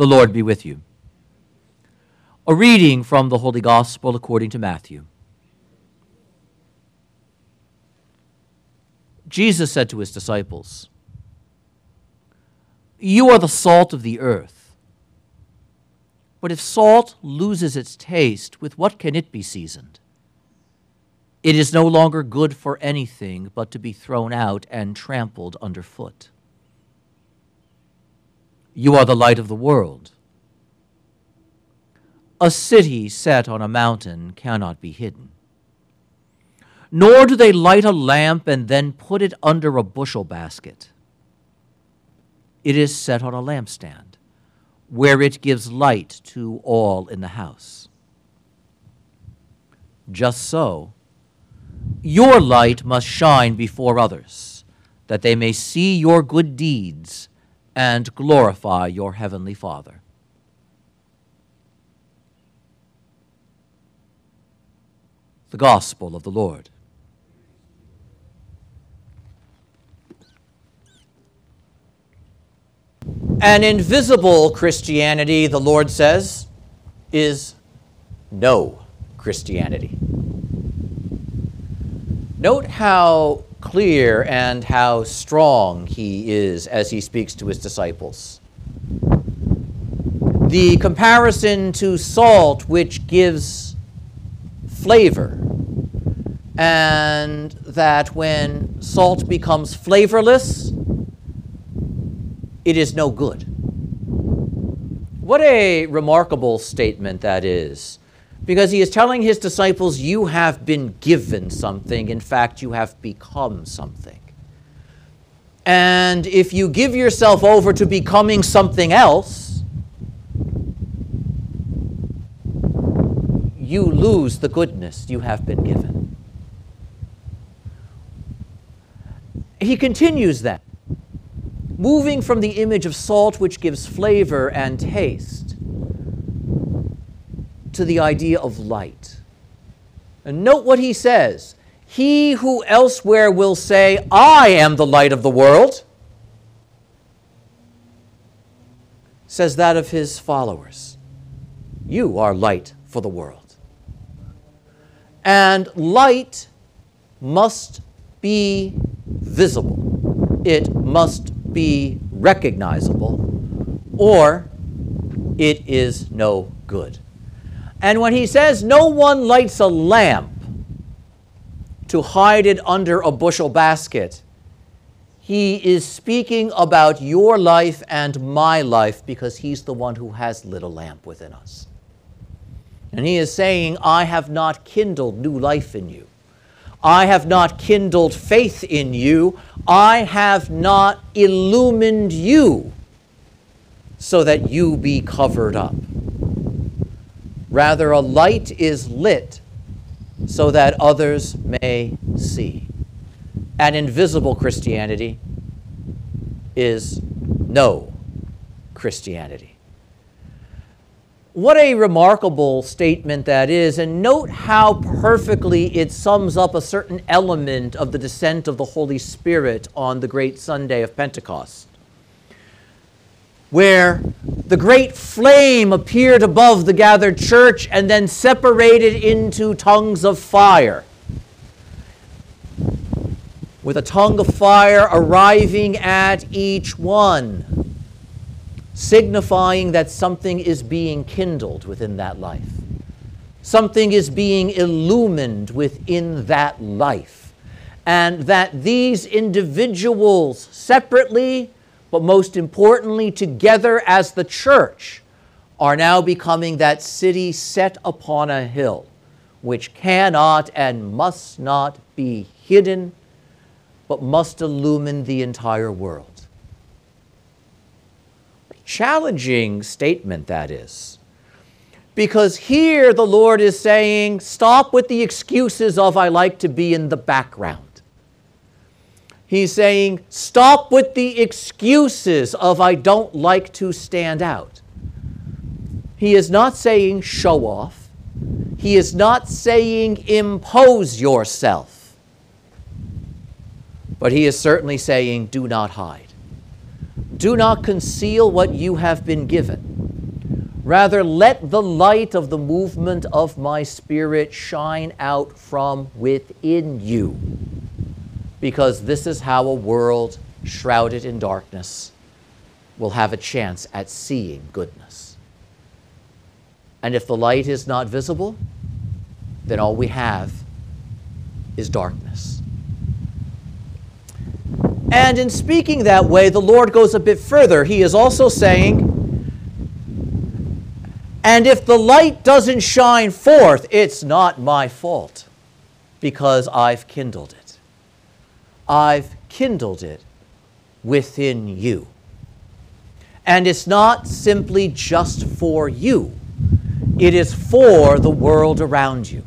The Lord be with you. A reading from the Holy Gospel according to Matthew. Jesus said to his disciples, You are the salt of the earth. But if salt loses its taste, with what can it be seasoned? It is no longer good for anything but to be thrown out and trampled underfoot. You are the light of the world. A city set on a mountain cannot be hidden. Nor do they light a lamp and then put it under a bushel basket. It is set on a lampstand, where it gives light to all in the house. Just so, your light must shine before others, that they may see your good deeds and glorify your heavenly Father. The Gospel of the Lord. An invisible Christianity, the Lord says, is no Christianity. Note how clear and how strong he is as he speaks to his disciples. The comparison to salt, which gives flavor, and that when salt becomes flavorless, it is no good. What a remarkable statement that is because he is telling his disciples, You have been given something. In fact, you have become something. And if you give yourself over to becoming something else, you lose the goodness you have been given. He continues that, moving from the image of salt, which gives flavor and taste to the idea of light. And note what he says He who elsewhere will say, I am the light of the world, says that of his followers. You are light for the world. And light must be visible, it must be recognizable, or it is no good. And when he says, No one lights a lamp to hide it under a bushel basket, he is speaking about your life and my life because he's the one who has lit a lamp within us. And he is saying, I have not kindled new life in you. I have not kindled faith in you. I have not illumined you so that you be covered up. Rather, a light is lit so that others may see. An invisible Christianity is no Christianity. What a remarkable statement that is, and note how perfectly it sums up a certain element of the descent of the Holy Spirit on the great Sunday of Pentecost where the great flame appeared above the gathered church and then separated into tongues of fire. With a tongue of fire arriving at each one, signifying that something is being kindled within that life. Something is being illumined within that life. And that these individuals separately but most importantly, together as the church, are now becoming that city set upon a hill, which cannot and must not be hidden, but must illumine the entire world. Challenging statement that is. Because here the Lord is saying, stop with the excuses of, I like to be in the background. He's saying, stop with the excuses of, I don't like to stand out. He is not saying, show off. He is not saying, impose yourself. But he is certainly saying, do not hide. Do not conceal what you have been given. Rather, let the light of the movement of my Spirit shine out from within you, because this is how a world shrouded in darkness will have a chance at seeing goodness. And if the light is not visible, then all we have is darkness. And in speaking that way, the Lord goes a bit further. He is also saying, and if the light doesn't shine forth, it's not my fault because I've kindled it. I've kindled it within you. And it's not simply just for you, it is for the world around you.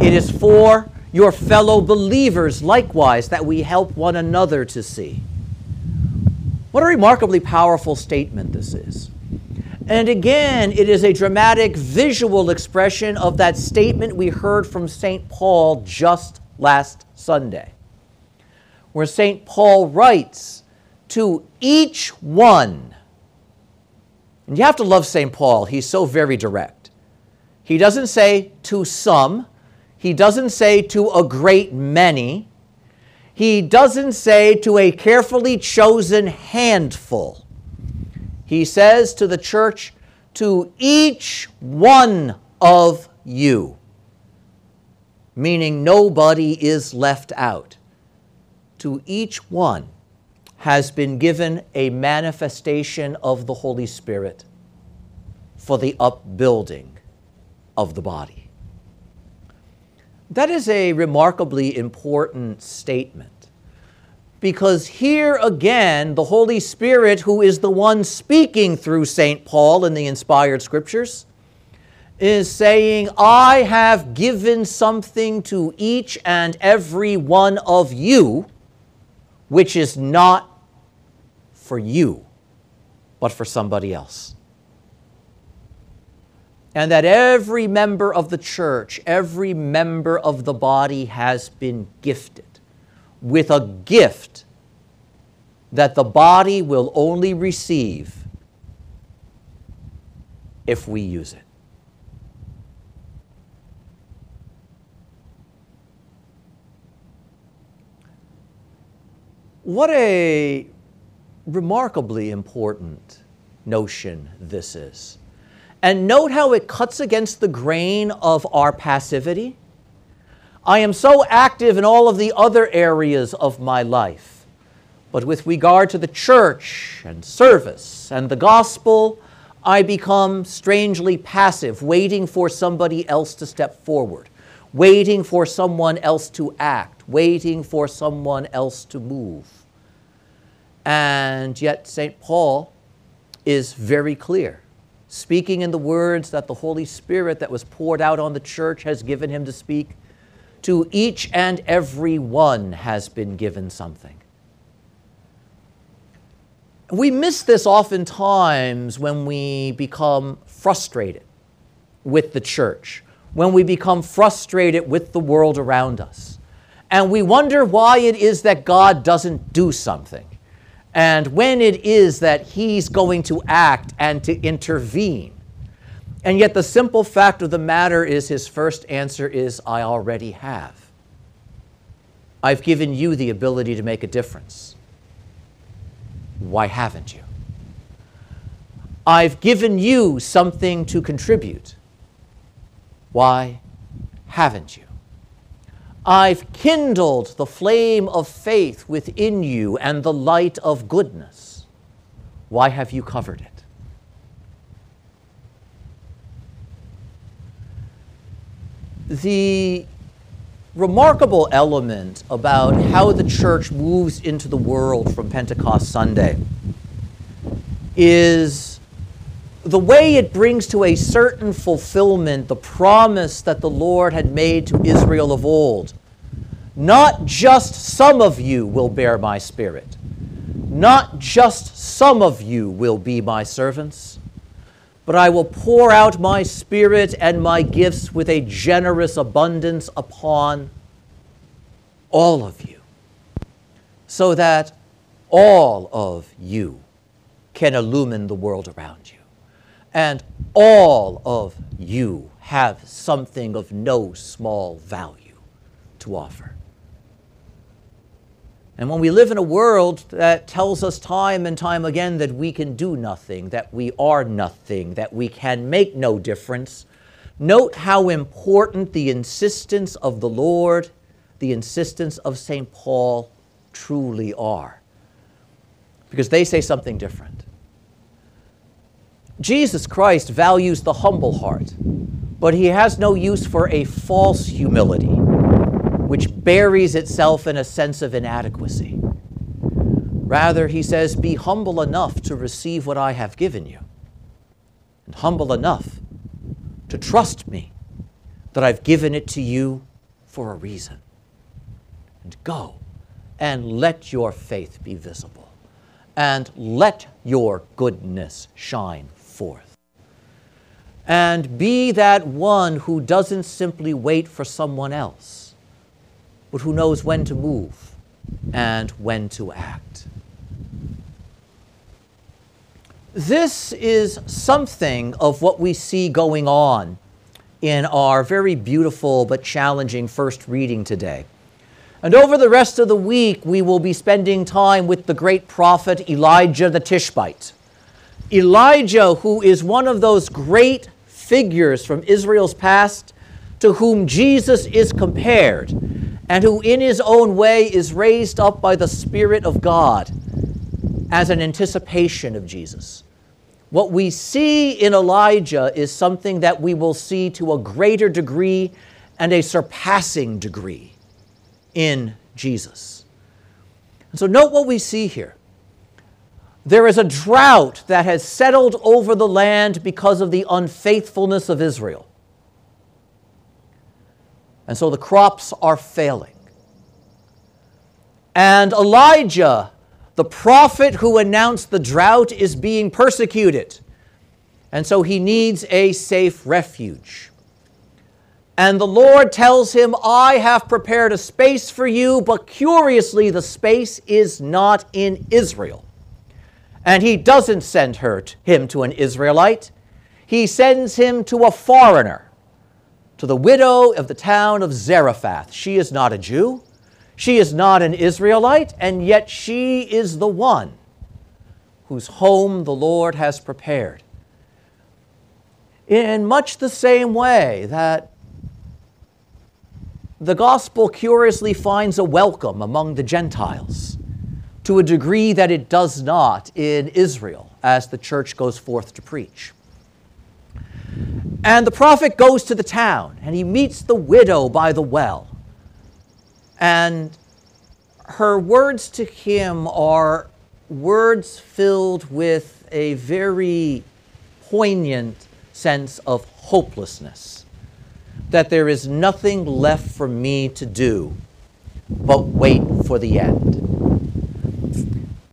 It is for your fellow believers likewise that we help one another to see. What a remarkably powerful statement this is. And again, it is a dramatic visual expression of that statement we heard from St. Paul just last Sunday, where St. Paul writes, To each one, and you have to love St. Paul, he's so very direct. He doesn't say to some, he doesn't say to a great many, he doesn't say to a carefully chosen handful. He says to the church, to each one of you, meaning nobody is left out. To each one has been given a manifestation of the Holy Spirit for the upbuilding of the body. That is a remarkably important statement because here again, the Holy Spirit, who is the one speaking through St. Paul in the inspired scriptures, is saying, I have given something to each and every one of you, which is not for you, but for somebody else. And that every member of the church, every member of the body has been gifted with a gift that the body will only receive if we use it. What a remarkably important notion this is. And note how it cuts against the grain of our passivity I am so active in all of the other areas of my life. But with regard to the church and service and the gospel, I become strangely passive, waiting for somebody else to step forward, waiting for someone else to act, waiting for someone else to move. And yet, St. Paul is very clear, speaking in the words that the Holy Spirit that was poured out on the church has given him to speak to each and every one has been given something. We miss this oftentimes when we become frustrated with the church, when we become frustrated with the world around us. And we wonder why it is that God doesn't do something, and when it is that He's going to act and to intervene. And yet, the simple fact of the matter is, his first answer is, I already have. I've given you the ability to make a difference. Why haven't you? I've given you something to contribute. Why haven't you? I've kindled the flame of faith within you and the light of goodness. Why have you covered it? the remarkable element about how the church moves into the world from Pentecost Sunday is the way it brings to a certain fulfillment the promise that the Lord had made to Israel of old. Not just some of you will bear my spirit, not just some of you will be my servants but I will pour out my spirit and my gifts with a generous abundance upon all of you, so that all of you can illumine the world around you. And all of you have something of no small value to offer. And when we live in a world that tells us time and time again that we can do nothing, that we are nothing, that we can make no difference, note how important the insistence of the Lord, the insistence of St. Paul truly are. Because they say something different. Jesus Christ values the humble heart, but he has no use for a false humility which buries itself in a sense of inadequacy. Rather, he says, Be humble enough to receive what I have given you, and humble enough to trust me that I've given it to you for a reason. And go and let your faith be visible, and let your goodness shine forth. And be that one who doesn't simply wait for someone else but who knows when to move and when to act. This is something of what we see going on in our very beautiful but challenging first reading today. And over the rest of the week, we will be spending time with the great prophet Elijah the Tishbite. Elijah, who is one of those great figures from Israel's past to whom Jesus is compared and who in his own way is raised up by the Spirit of God as an anticipation of Jesus. What we see in Elijah is something that we will see to a greater degree and a surpassing degree in Jesus. And so, note what we see here. There is a drought that has settled over the land because of the unfaithfulness of Israel. And so the crops are failing. And Elijah, the prophet who announced the drought, is being persecuted. And so he needs a safe refuge. And the Lord tells him, I have prepared a space for you, but curiously, the space is not in Israel. And he doesn't send her, him to an Israelite, he sends him to a foreigner to the widow of the town of Zarephath. She is not a Jew, she is not an Israelite, and yet she is the one whose home the Lord has prepared. In much the same way that the gospel curiously finds a welcome among the Gentiles to a degree that it does not in Israel as the church goes forth to preach. And the prophet goes to the town and he meets the widow by the well. And her words to him are words filled with a very poignant sense of hopelessness. That there is nothing left for me to do but wait for the end.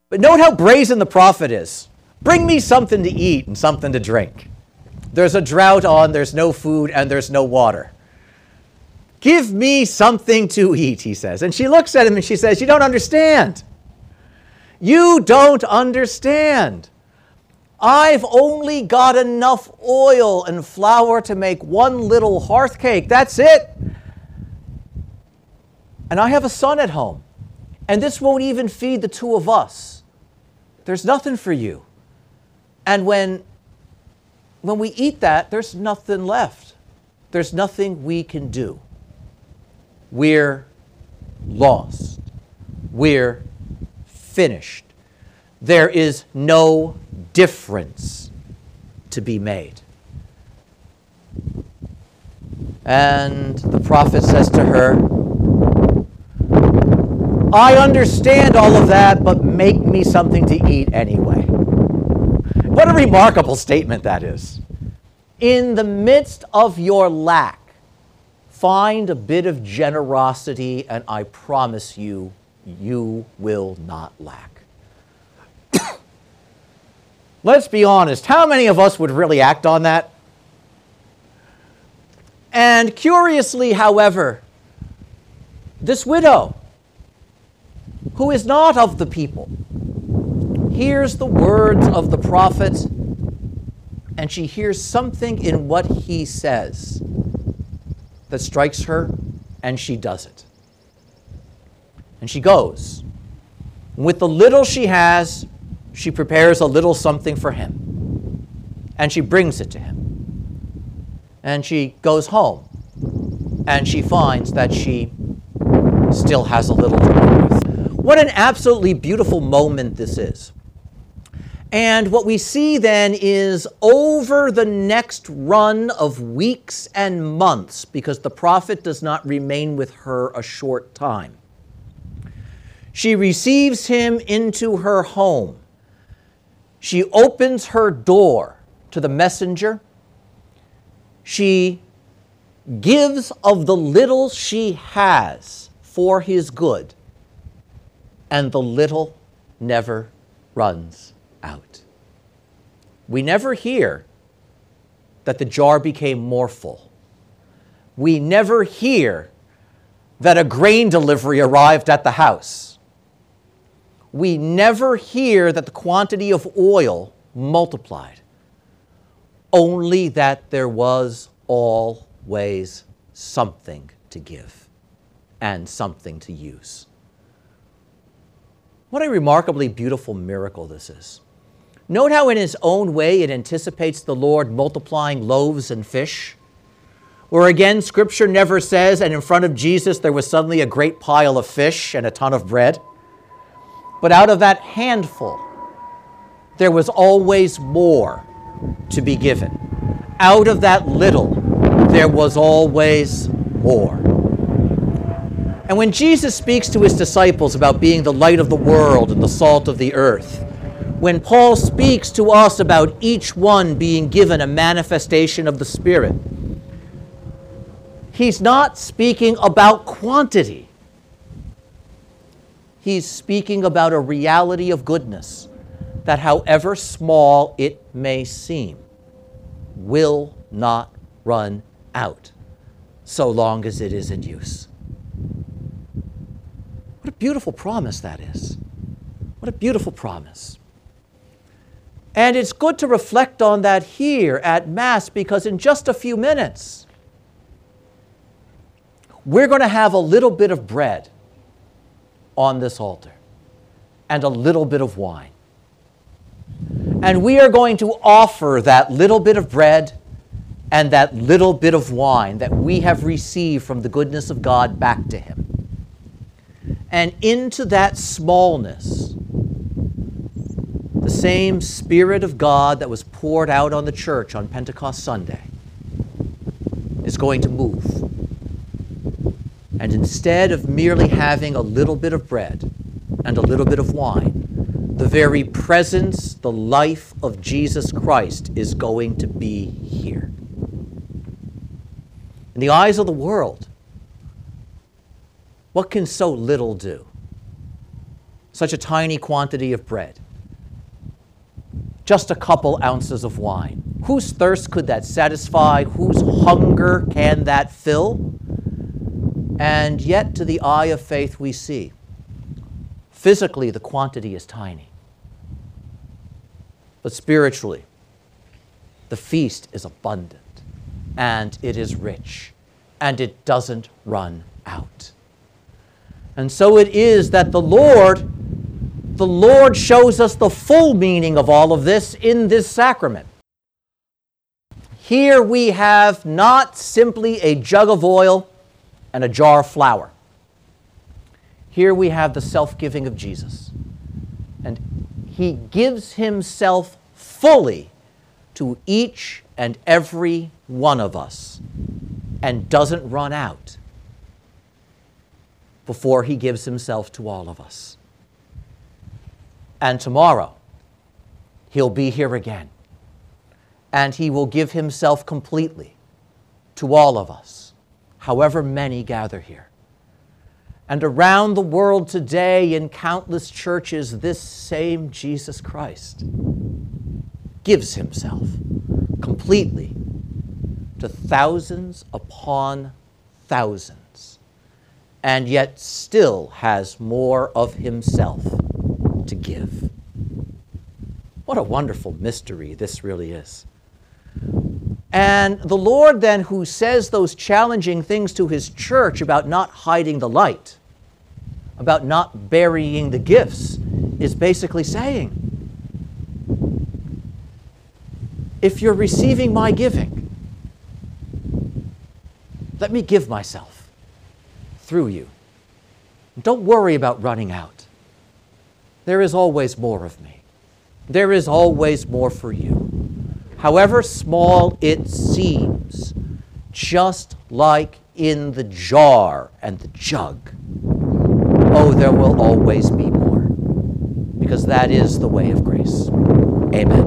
But note how brazen the prophet is. Bring me something to eat and something to drink. There's a drought on, there's no food, and there's no water. Give me something to eat, he says. And she looks at him and she says, You don't understand. You don't understand. I've only got enough oil and flour to make one little hearth cake. That's it. And I have a son at home. And this won't even feed the two of us. There's nothing for you. And when when we eat that, there's nothing left. There's nothing we can do. We're lost. We're finished. There is no difference to be made. And the prophet says to her, I understand all of that, but make me something to eat anyway. What a remarkable statement that is. In the midst of your lack, find a bit of generosity, and I promise you, you will not lack. Let's be honest, how many of us would really act on that? And curiously, however, this widow, who is not of the people, hears the words of the prophet and she hears something in what he says that strikes her, and she does it. And she goes. With the little she has, she prepares a little something for him. And she brings it to him. And she goes home. And she finds that she still has a little to work with. What an absolutely beautiful moment this is. And what we see then is over the next run of weeks and months, because the prophet does not remain with her a short time. She receives him into her home. She opens her door to the messenger. She gives of the little she has for his good, and the little never runs out. We never hear that the jar became more full. We never hear that a grain delivery arrived at the house. We never hear that the quantity of oil multiplied, only that there was always something to give and something to use. What a remarkably beautiful miracle this is. Note how, in his own way, it anticipates the Lord multiplying loaves and fish. Where again, Scripture never says, and in front of Jesus there was suddenly a great pile of fish and a ton of bread. But out of that handful, there was always more to be given. Out of that little, there was always more. And when Jesus speaks to his disciples about being the light of the world and the salt of the earth, when Paul speaks to us about each one being given a manifestation of the Spirit, he's not speaking about quantity. He's speaking about a reality of goodness that, however small it may seem, will not run out so long as it is in use. What a beautiful promise that is. What a beautiful promise. And it's good to reflect on that here at Mass because in just a few minutes, we're going to have a little bit of bread on this altar and a little bit of wine. And we are going to offer that little bit of bread and that little bit of wine that we have received from the goodness of God back to Him. And into that smallness, the same Spirit of God that was poured out on the church on Pentecost Sunday is going to move. And instead of merely having a little bit of bread and a little bit of wine, the very presence, the life of Jesus Christ is going to be here. In the eyes of the world, what can so little do? Such a tiny quantity of bread just a couple ounces of wine. Whose thirst could that satisfy? Whose hunger can that fill? And yet, to the eye of faith, we see physically the quantity is tiny. But spiritually, the feast is abundant and it is rich and it doesn't run out. And so it is that the Lord the Lord shows us the full meaning of all of this in this sacrament. Here we have not simply a jug of oil and a jar of flour. Here we have the self giving of Jesus. And he gives himself fully to each and every one of us and doesn't run out before he gives himself to all of us. And tomorrow, he'll be here again. And he will give himself completely to all of us, however many gather here. And around the world today, in countless churches, this same Jesus Christ gives himself completely to thousands upon thousands, and yet still has more of himself to give. What a wonderful mystery this really is. And the Lord, then, who says those challenging things to his church about not hiding the light, about not burying the gifts, is basically saying if you're receiving my giving, let me give myself through you. Don't worry about running out. There is always more of me. There is always more for you. However small it seems, just like in the jar and the jug, oh, there will always be more, because that is the way of grace. Amen.